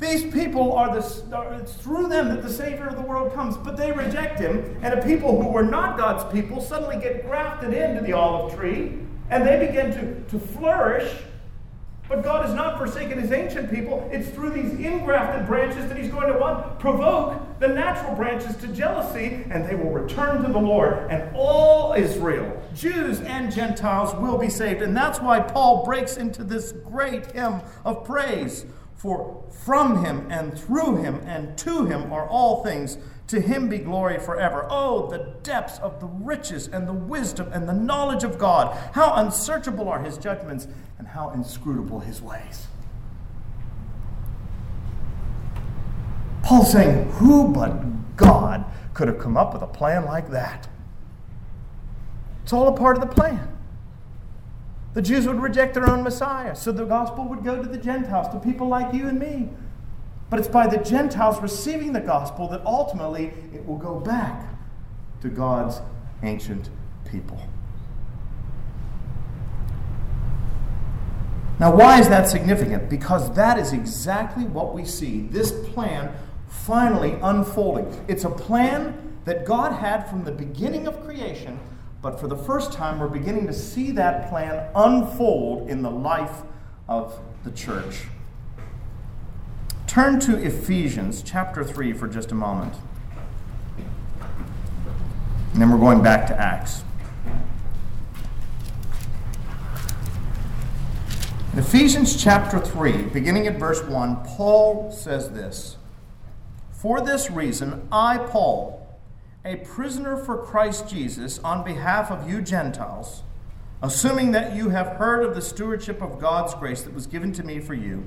These people are the, it's through them that the Savior of the world comes, but they reject him, and a people who were not God's people suddenly get grafted into the olive tree, and they begin to, to flourish but God has not forsaken his ancient people. It's through these ingrafted branches that he's going to what? Provoke the natural branches to jealousy, and they will return to the Lord. And all Israel, Jews and Gentiles, will be saved. And that's why Paul breaks into this great hymn of praise. For from him and through him and to him are all things. To him be glory forever. Oh, the depths of the riches and the wisdom and the knowledge of God. How unsearchable are his judgments and how inscrutable his ways. Paul's saying, Who but God could have come up with a plan like that? It's all a part of the plan. The Jews would reject their own Messiah, so the gospel would go to the Gentiles, to people like you and me. But it's by the Gentiles receiving the gospel that ultimately it will go back to God's ancient people. Now, why is that significant? Because that is exactly what we see this plan finally unfolding. It's a plan that God had from the beginning of creation, but for the first time, we're beginning to see that plan unfold in the life of the church. Turn to Ephesians chapter 3 for just a moment. And then we're going back to Acts. In Ephesians chapter 3, beginning at verse 1, Paul says this For this reason, I, Paul, a prisoner for Christ Jesus, on behalf of you Gentiles, assuming that you have heard of the stewardship of God's grace that was given to me for you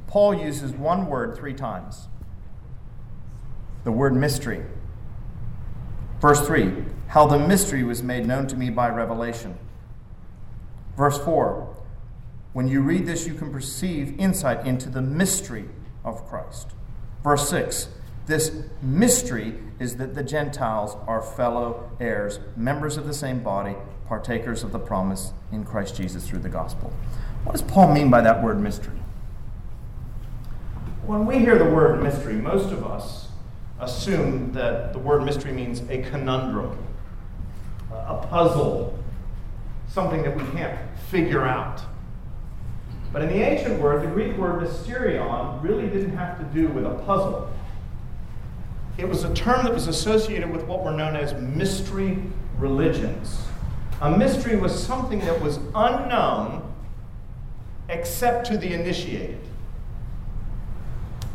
Paul uses one word three times the word mystery. Verse 3 How the mystery was made known to me by revelation. Verse 4 When you read this, you can perceive insight into the mystery of Christ. Verse 6 This mystery is that the Gentiles are fellow heirs, members of the same body, partakers of the promise in Christ Jesus through the gospel. What does Paul mean by that word mystery? When we hear the word mystery, most of us assume that the word mystery means a conundrum, a puzzle, something that we can't figure out. But in the ancient word, the Greek word mysterion really didn't have to do with a puzzle. It was a term that was associated with what were known as mystery religions. A mystery was something that was unknown except to the initiated.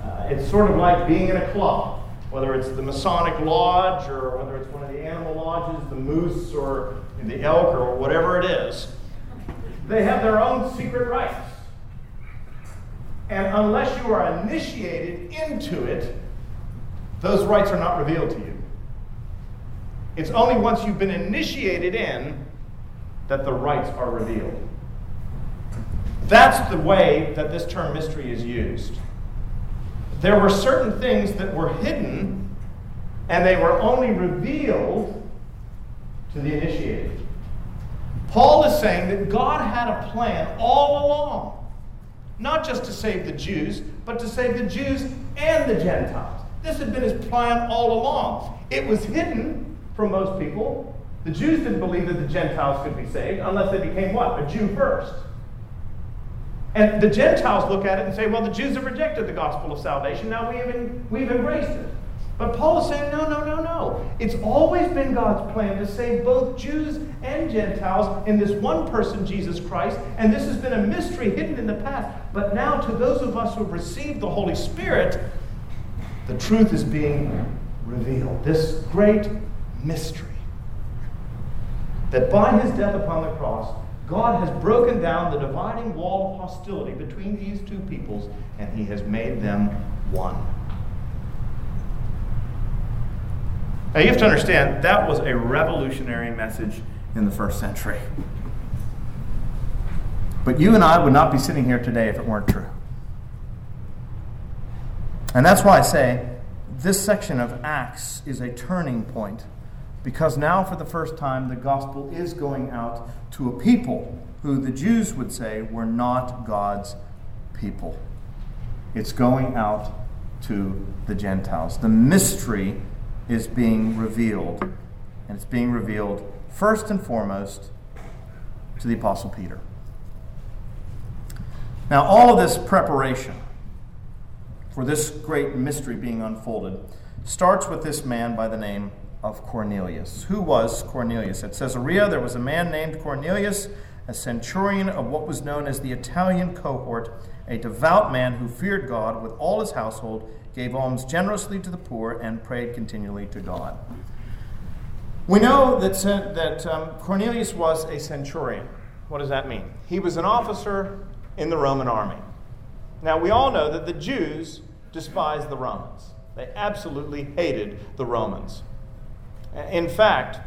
Uh, it's sort of like being in a club, whether it's the Masonic Lodge or whether it's one of the animal lodges, the moose or the elk or whatever it is. They have their own secret rites. And unless you are initiated into it, those rites are not revealed to you. It's only once you've been initiated in that the rites are revealed. That's the way that this term mystery is used there were certain things that were hidden and they were only revealed to the initiated. Paul is saying that God had a plan all along, not just to save the Jews, but to save the Jews and the Gentiles. This had been his plan all along. It was hidden from most people. The Jews didn't believe that the Gentiles could be saved unless they became what? A Jew first. And the Gentiles look at it and say, well, the Jews have rejected the gospel of salvation. Now we have we've embraced it. But Paul is saying, no, no, no, no. It's always been God's plan to save both Jews and Gentiles in this one person, Jesus Christ. And this has been a mystery hidden in the past. But now, to those of us who have received the Holy Spirit, the truth is being revealed. This great mystery that by his death upon the cross, God has broken down the dividing wall of hostility between these two peoples, and he has made them one. Now, you have to understand, that was a revolutionary message in the first century. But you and I would not be sitting here today if it weren't true. And that's why I say this section of Acts is a turning point because now, for the first time, the gospel is going out to a people who the Jews would say were not God's people. It's going out to the Gentiles. The mystery is being revealed, and it's being revealed first and foremost to the Apostle Peter. Now, all of this preparation for this great mystery being unfolded starts with this man by the name of Cornelius. Who was Cornelius? At Caesarea, there was a man named Cornelius, a centurion of what was known as the Italian cohort, a devout man who feared God with all his household, gave alms generously to the poor, and prayed continually to God. We know that, that um, Cornelius was a centurion. What does that mean? He was an officer in the Roman army. Now, we all know that the Jews despised the Romans. They absolutely hated the Romans. In fact,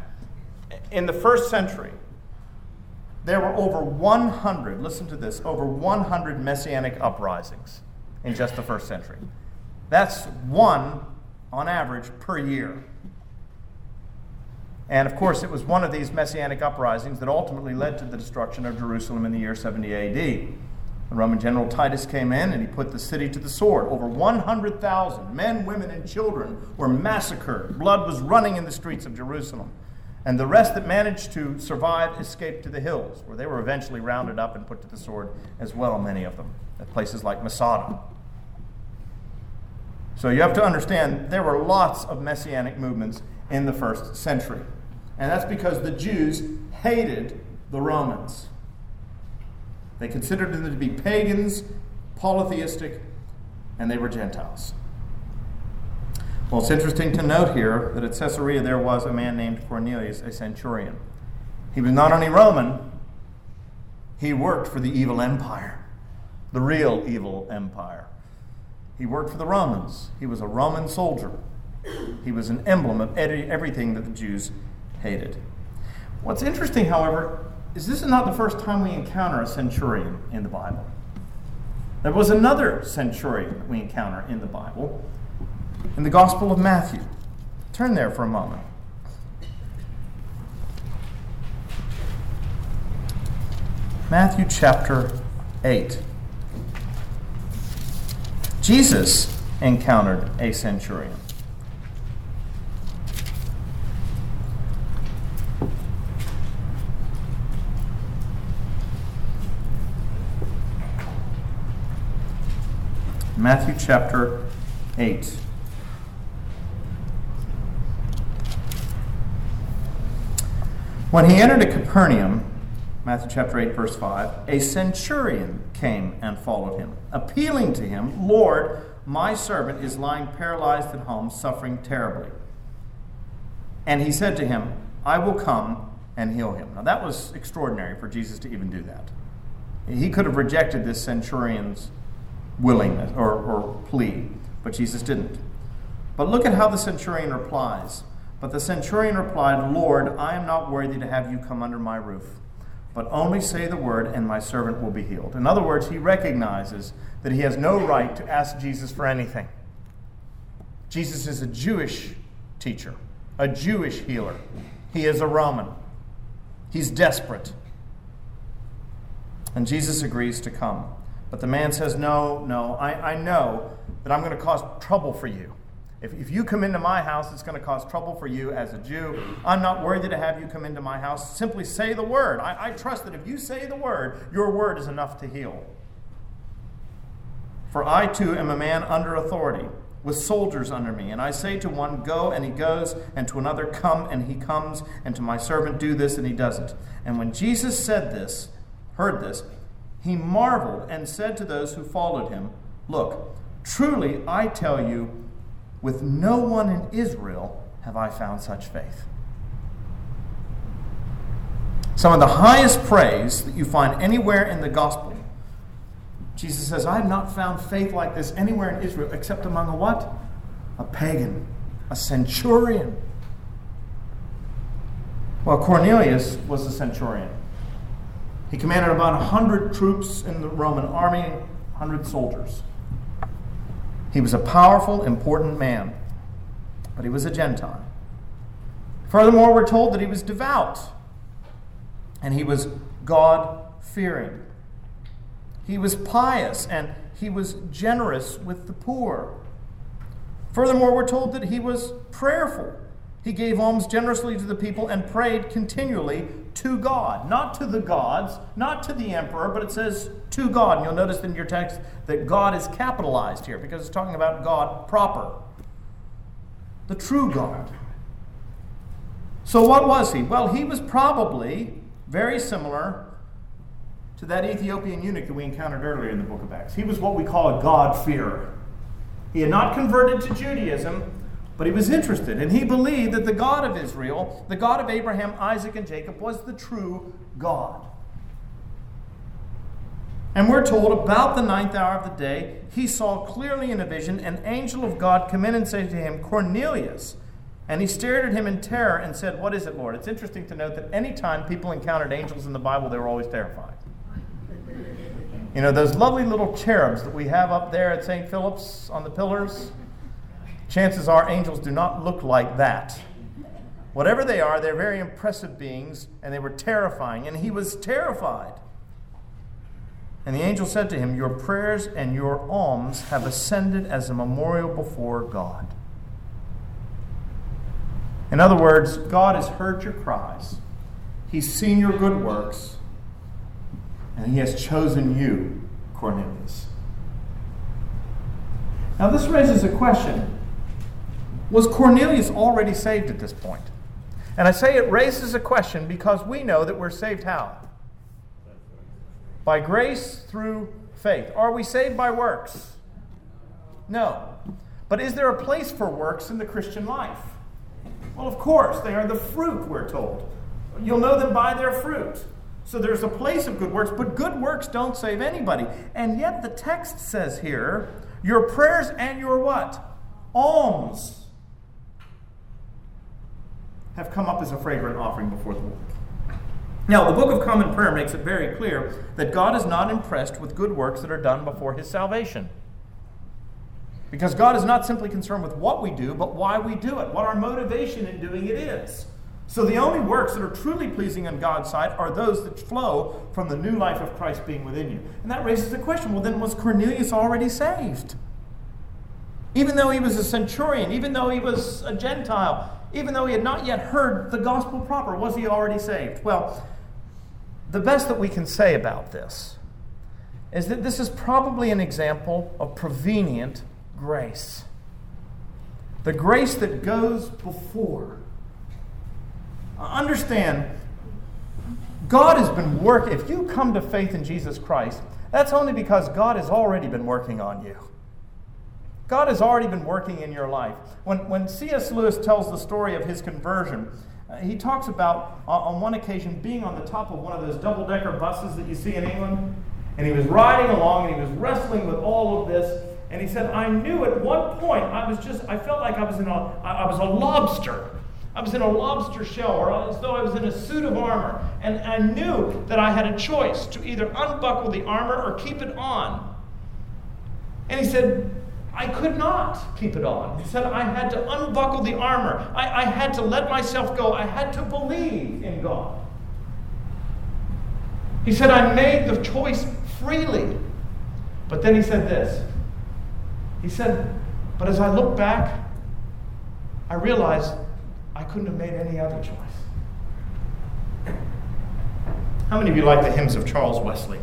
in the first century, there were over 100, listen to this, over 100 messianic uprisings in just the first century. That's one on average per year. And of course, it was one of these messianic uprisings that ultimately led to the destruction of Jerusalem in the year 70 AD. The Roman general Titus came in and he put the city to the sword. Over 100,000 men, women, and children were massacred. Blood was running in the streets of Jerusalem. And the rest that managed to survive escaped to the hills, where they were eventually rounded up and put to the sword as well, many of them, at places like Masada. So you have to understand there were lots of messianic movements in the first century. And that's because the Jews hated the Romans. They considered them to be pagans, polytheistic, and they were Gentiles. Well, it's interesting to note here that at Caesarea there was a man named Cornelius, a centurion. He was not only Roman, he worked for the evil empire, the real evil empire. He worked for the Romans. He was a Roman soldier. He was an emblem of everything that the Jews hated. What's interesting, however, is this is not the first time we encounter a centurion in the Bible. There was another centurion we encounter in the Bible in the Gospel of Matthew. Turn there for a moment. Matthew chapter 8. Jesus encountered a centurion. Matthew chapter 8. When he entered a Capernaum, Matthew chapter 8, verse 5, a centurion came and followed him, appealing to him, Lord, my servant is lying paralyzed at home, suffering terribly. And he said to him, I will come and heal him. Now that was extraordinary for Jesus to even do that. He could have rejected this centurion's willingness or, or plea, but Jesus didn't. But look at how the centurion replies. But the centurion replied, Lord, I am not worthy to have you come under my roof, but only say the word, and my servant will be healed. In other words, he recognizes that he has no right to ask Jesus for anything. Jesus is a Jewish teacher, a Jewish healer. He is a Roman. He's desperate. And Jesus agrees to come. But the man says, No, no, I, I know that I'm going to cause trouble for you. If, if you come into my house, it's going to cause trouble for you as a Jew. I'm not worthy to have you come into my house. Simply say the word. I, I trust that if you say the word, your word is enough to heal. For I too am a man under authority, with soldiers under me. And I say to one, Go, and he goes, and to another, Come, and he comes, and to my servant, Do this, and he does it. And when Jesus said this, heard this, he marveled and said to those who followed him, Look, truly I tell you, with no one in Israel have I found such faith. Some of the highest praise that you find anywhere in the gospel. Jesus says, I have not found faith like this anywhere in Israel except among a what? A pagan, a centurion. Well, Cornelius was a centurion. He commanded about 100 troops in the Roman army, 100 soldiers. He was a powerful, important man, but he was a Gentile. Furthermore, we're told that he was devout and he was God fearing. He was pious and he was generous with the poor. Furthermore, we're told that he was prayerful. He gave alms generously to the people and prayed continually to God, not to the gods, not to the emperor, but it says to God. And you'll notice in your text that God is capitalized here because it's talking about God proper, the true God. So, what was he? Well, he was probably very similar to that Ethiopian eunuch that we encountered earlier in the book of Acts. He was what we call a God-fearer. He had not converted to Judaism, but he was interested, and he believed that the God of Israel, the God of Abraham, Isaac, and Jacob, was the true God. And we're told about the ninth hour of the day, he saw clearly in a vision an angel of God come in and say to him, Cornelius. And he stared at him in terror and said, What is it, Lord? It's interesting to note that anytime people encountered angels in the Bible, they were always terrified. You know, those lovely little cherubs that we have up there at St. Philip's on the pillars, chances are angels do not look like that. Whatever they are, they're very impressive beings, and they were terrifying. And he was terrified. And the angel said to him, Your prayers and your alms have ascended as a memorial before God. In other words, God has heard your cries, He's seen your good works, and he has chosen you, Cornelius. Now, this raises a question Was Cornelius already saved at this point? And I say it raises a question because we know that we're saved how? By grace through faith. Are we saved by works? No. But is there a place for works in the Christian life? Well, of course, they are the fruit, we're told. You'll know them by their fruit. So there's a place of good works, but good works don't save anybody. And yet the text says here, your prayers and your what? Alms have come up as a fragrant offering before the Lord. Now, the Book of Common Prayer makes it very clear that God is not impressed with good works that are done before his salvation. Because God is not simply concerned with what we do, but why we do it, what our motivation in doing it is. So the only works that are truly pleasing in God's sight are those that flow from the new life of Christ being within you. And that raises the question well, then was Cornelius already saved? Even though he was a centurion, even though he was a Gentile, even though he had not yet heard the gospel proper, was he already saved? Well, the best that we can say about this is that this is probably an example of prevenient grace. The grace that goes before Understand, God has been working. If you come to faith in Jesus Christ, that's only because God has already been working on you. God has already been working in your life. When, when C.S. Lewis tells the story of his conversion, uh, he talks about, uh, on one occasion, being on the top of one of those double decker buses that you see in England. And he was riding along and he was wrestling with all of this. And he said, I knew at one point, I was just, I felt like I was in a, I was a lobster I was in a lobster shell, or as though I was in a suit of armor. And I knew that I had a choice to either unbuckle the armor or keep it on. And he said, I could not keep it on. He said, I had to unbuckle the armor. I, I had to let myself go. I had to believe in God. He said, I made the choice freely. But then he said this. He said, But as I look back, I realized I couldn't have made any other choice. How many of you like the hymns of Charles Wesley?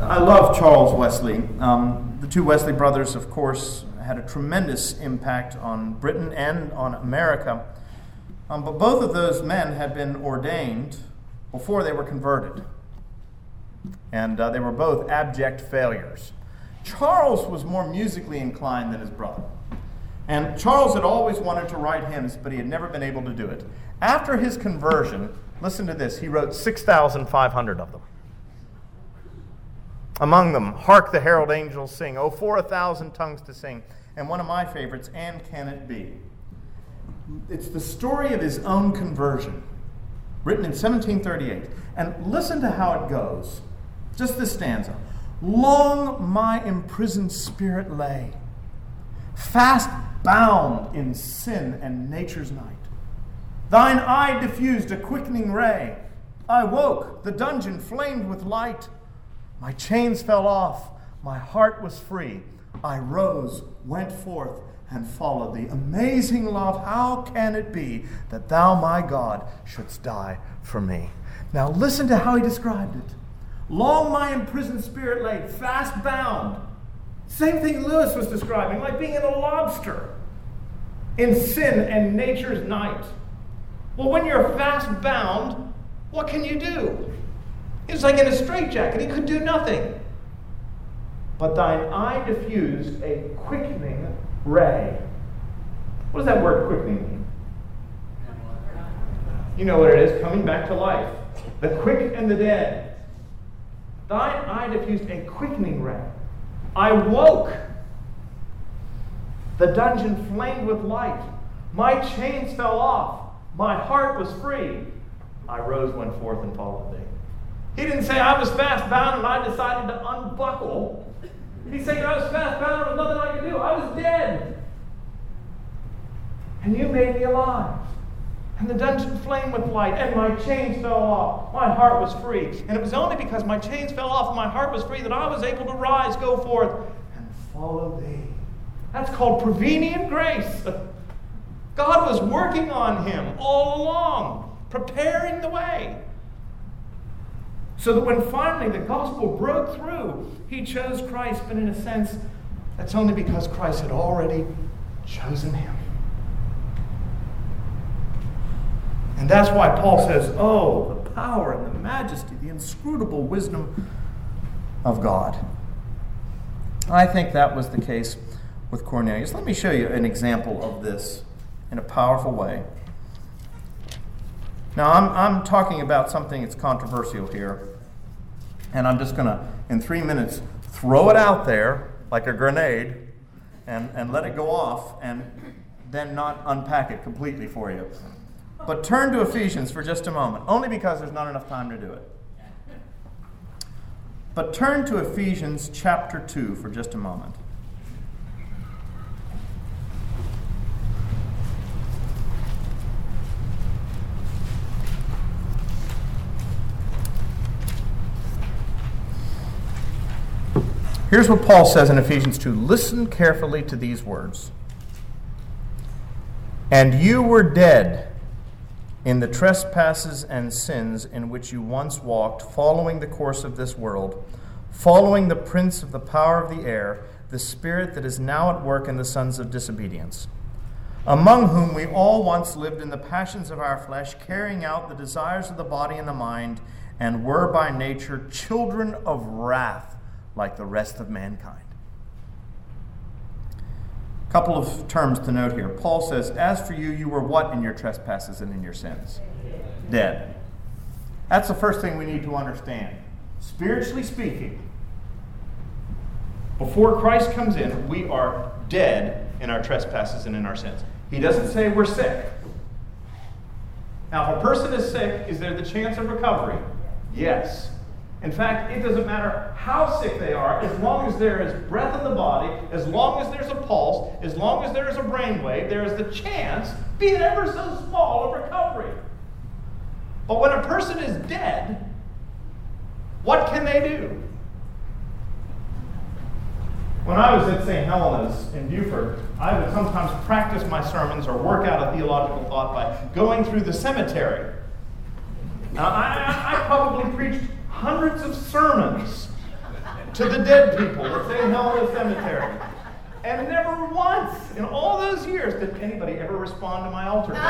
I love Charles Wesley. Um, the two Wesley brothers, of course, had a tremendous impact on Britain and on America. Um, but both of those men had been ordained before they were converted. And uh, they were both abject failures. Charles was more musically inclined than his brother. And Charles had always wanted to write hymns, but he had never been able to do it. After his conversion, listen to this, he wrote 6,500 of them. Among them, Hark the Herald Angels Sing, Oh, for a thousand tongues to sing. And one of my favorites, And Can It Be? It's the story of his own conversion, written in 1738. And listen to how it goes. Just this stanza. Long my imprisoned spirit lay, fast bound in sin and nature's night. Thine eye diffused a quickening ray. I woke, the dungeon flamed with light. My chains fell off, my heart was free. I rose, went forth, and followed thee. Amazing love, how can it be that thou, my God, shouldst die for me? Now listen to how he described it. Long my imprisoned spirit lay, fast bound. Same thing Lewis was describing, like being in a lobster in sin and nature's night. Well, when you're fast bound, what can you do? He was like in a straitjacket, he could do nothing. But thine eye diffused a quickening ray. What does that word quickening mean? You know what it is coming back to life. The quick and the dead. Thine eye diffused a quickening ray. I woke. The dungeon flamed with light. My chains fell off. My heart was free. I rose, went forth, and followed thee. He didn't say I was fast bound and I decided to unbuckle. He said I was fast bound, there was nothing I could do. I was dead. And you made me alive. And the dungeon flamed with light, and my chains fell off. My heart was free. And it was only because my chains fell off and my heart was free that I was able to rise, go forth, and follow thee. That's called prevenient grace. God was working on him all along, preparing the way. So that when finally the gospel broke through, he chose Christ, but in a sense, that's only because Christ had already chosen him. And that's why Paul says, Oh, the power and the majesty, the inscrutable wisdom of God. I think that was the case with Cornelius. Let me show you an example of this in a powerful way. Now, I'm, I'm talking about something that's controversial here, and I'm just going to, in three minutes, throw it out there like a grenade and, and let it go off and then not unpack it completely for you. But turn to Ephesians for just a moment, only because there's not enough time to do it. But turn to Ephesians chapter 2 for just a moment. Here's what Paul says in Ephesians 2 Listen carefully to these words. And you were dead in the trespasses and sins in which you once walked, following the course of this world, following the prince of the power of the air, the spirit that is now at work in the sons of disobedience, among whom we all once lived in the passions of our flesh, carrying out the desires of the body and the mind, and were by nature children of wrath like the rest of mankind. A couple of terms to note here. Paul says, As for you, you were what in your trespasses and in your sins? Dead. That's the first thing we need to understand. Spiritually speaking, before Christ comes in, we are dead in our trespasses and in our sins. He doesn't say we're sick. Now, if a person is sick, is there the chance of recovery? Yes. In fact, it doesn't matter how sick they are, as long as there is breath in the body, as long as there's a pulse, as long as there is a brainwave, there is the chance, be it ever so small, of recovery. But when a person is dead, what can they do? When I was at St. Helena's in Beaufort, I would sometimes practice my sermons or work out a theological thought by going through the cemetery. Now, I, I probably preached hundreds of sermons to the dead people at in the Cemetery. And never once in all those years did anybody ever respond to my altar call.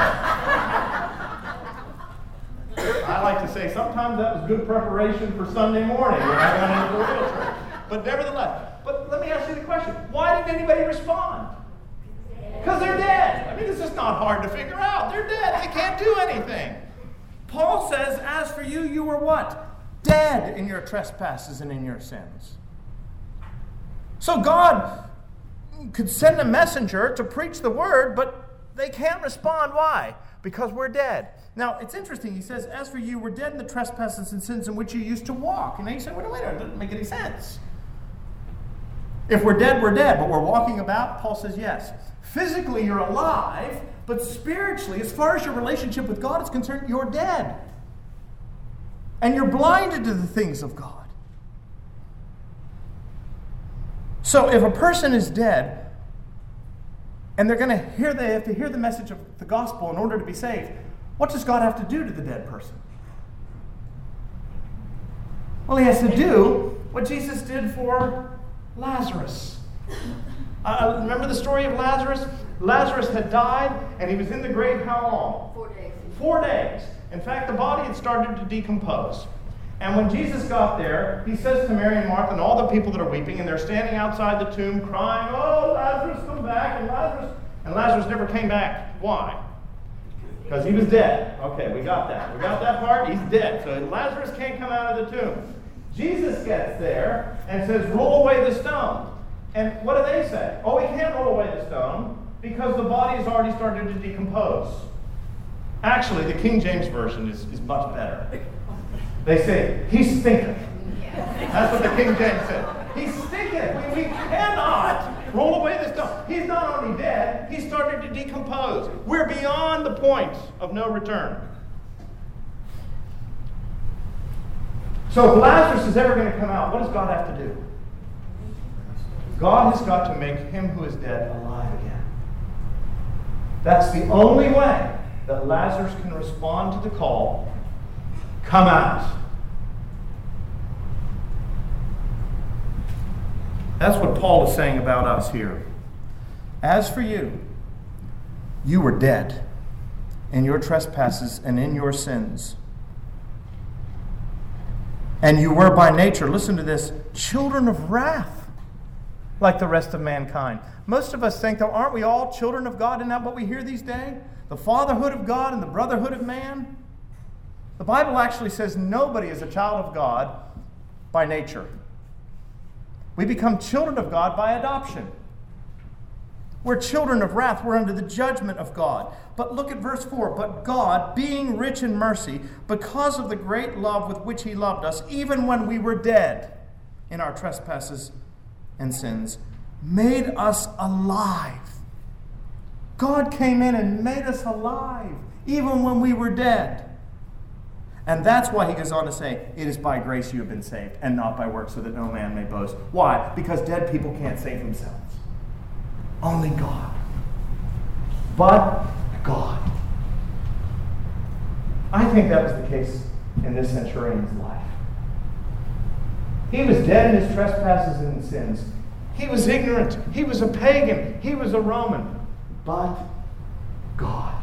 I like to say sometimes that was good preparation for Sunday morning when I went into the real church. But nevertheless, but let me ask you the question why didn't anybody respond? Because they're dead. I mean, this is not hard to figure out. They're dead, they can't do anything. Paul says, As for you, you were what? Dead in your trespasses and in your sins. So God could send a messenger to preach the word, but they can't respond. Why? Because we're dead. Now, it's interesting. He says, As for you, we're dead in the trespasses and sins in which you used to walk. And then you say, Wait a minute, it doesn't make any sense. If we're dead, we're dead, but we're walking about? Paul says, Yes. Physically, you're alive, but spiritually, as far as your relationship with God is concerned, you're dead and you're blinded to the things of God. So if a person is dead, and they're going to hear they have to hear the message of the gospel in order to be saved. What does God have to do to the dead person? Well, he has to do what Jesus did for Lazarus. Uh, remember the story of Lazarus? Lazarus had died, and he was in the grave how long? Four days. Four days. In fact, the body had started to decompose. And when Jesus got there, he says to Mary and Martha and all the people that are weeping, and they're standing outside the tomb crying, Oh, Lazarus, come back! And Lazarus, and Lazarus never came back. Why? Because he was dead. Okay, we got that. We got that part. He's dead. So Lazarus can't come out of the tomb. Jesus gets there and says, Roll away the stone. And what do they say? Oh, we can't roll away the stone because the body has already started to decompose. Actually, the King James Version is, is much better. They say, He stinketh. That's what the King James said. He stinketh. We, we cannot roll away the stone. He's not only dead, he's started to decompose. We're beyond the point of no return. So if Lazarus is ever going to come out, what does God have to do? God has got to make him who is dead alive again. That's the only way that Lazarus can respond to the call come out. That's what Paul is saying about us here. As for you, you were dead in your trespasses and in your sins. And you were by nature, listen to this, children of wrath, like the rest of mankind. Most of us think, though, aren't we all children of God? Isn't that what we hear these days? The fatherhood of God and the brotherhood of man? The Bible actually says nobody is a child of God by nature. We become children of God by adoption. We're children of wrath. We're under the judgment of God. But look at verse 4. But God, being rich in mercy, because of the great love with which He loved us, even when we were dead in our trespasses and sins, made us alive. God came in and made us alive, even when we were dead. And that's why he goes on to say, It is by grace you have been saved, and not by works, so that no man may boast. Why? Because dead people can't save themselves. Only God. But God. I think that was the case in this centurion's life. He was dead in his trespasses and sins. He was ignorant. He was a pagan. He was a Roman. But God.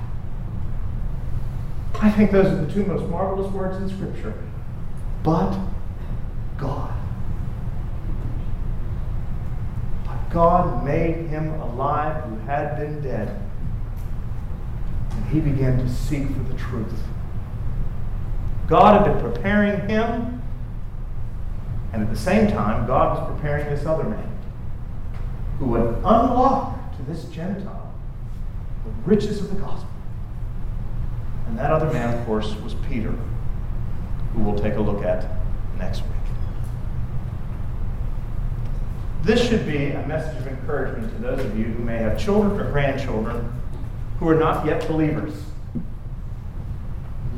I think those are the two most marvelous words in Scripture. But God. But God made him alive who had been dead. And he began to seek for the truth. God had been preparing him, and at the same time, God was preparing this other man who would unlock to this Gentile the riches of the gospel. And that other man, of course, was Peter, who we'll take a look at next week. This should be a message of encouragement to those of you who may have children or grandchildren who are not yet believers.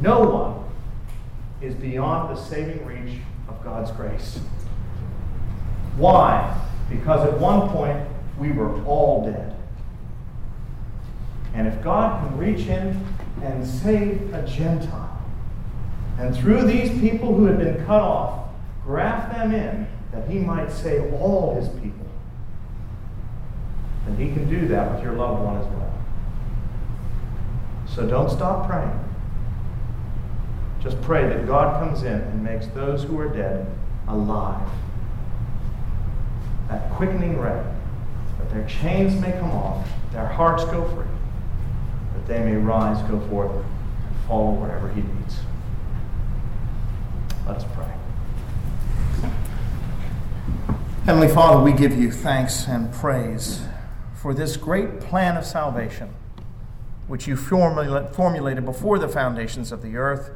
No one is beyond the saving reach of God's grace. Why? Because at one point we were all dead. And if God can reach in and save a Gentile, and through these people who had been cut off, graft them in that he might save all his people, then he can do that with your loved one as well. So don't stop praying. Just pray that God comes in and makes those who are dead alive. That quickening ray, that their chains may come off, their hearts go free, that they may rise, go forth, and follow wherever He leads. Let us pray. Heavenly Father, we give you thanks and praise for this great plan of salvation, which you formulated before the foundations of the earth,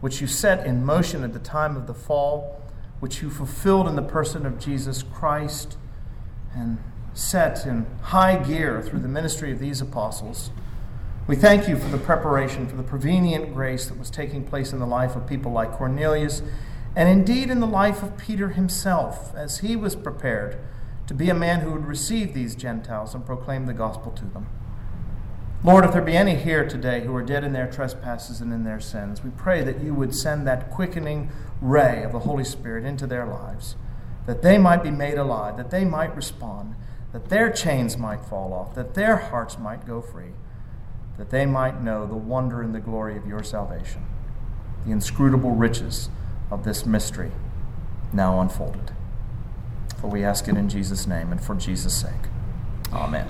which you set in motion at the time of the fall, which you fulfilled in the person of Jesus Christ, and set in high gear through the ministry of these apostles. We thank you for the preparation, for the prevenient grace that was taking place in the life of people like Cornelius and indeed in the life of Peter himself, as he was prepared to be a man who would receive these Gentiles and proclaim the gospel to them. Lord, if there be any here today who are dead in their trespasses and in their sins, we pray that you would send that quickening ray of the Holy Spirit into their lives, that they might be made alive, that they might respond, that their chains might fall off, that their hearts might go free, that they might know the wonder and the glory of your salvation, the inscrutable riches of this mystery now unfolded. For we ask it in Jesus' name and for Jesus' sake. Amen.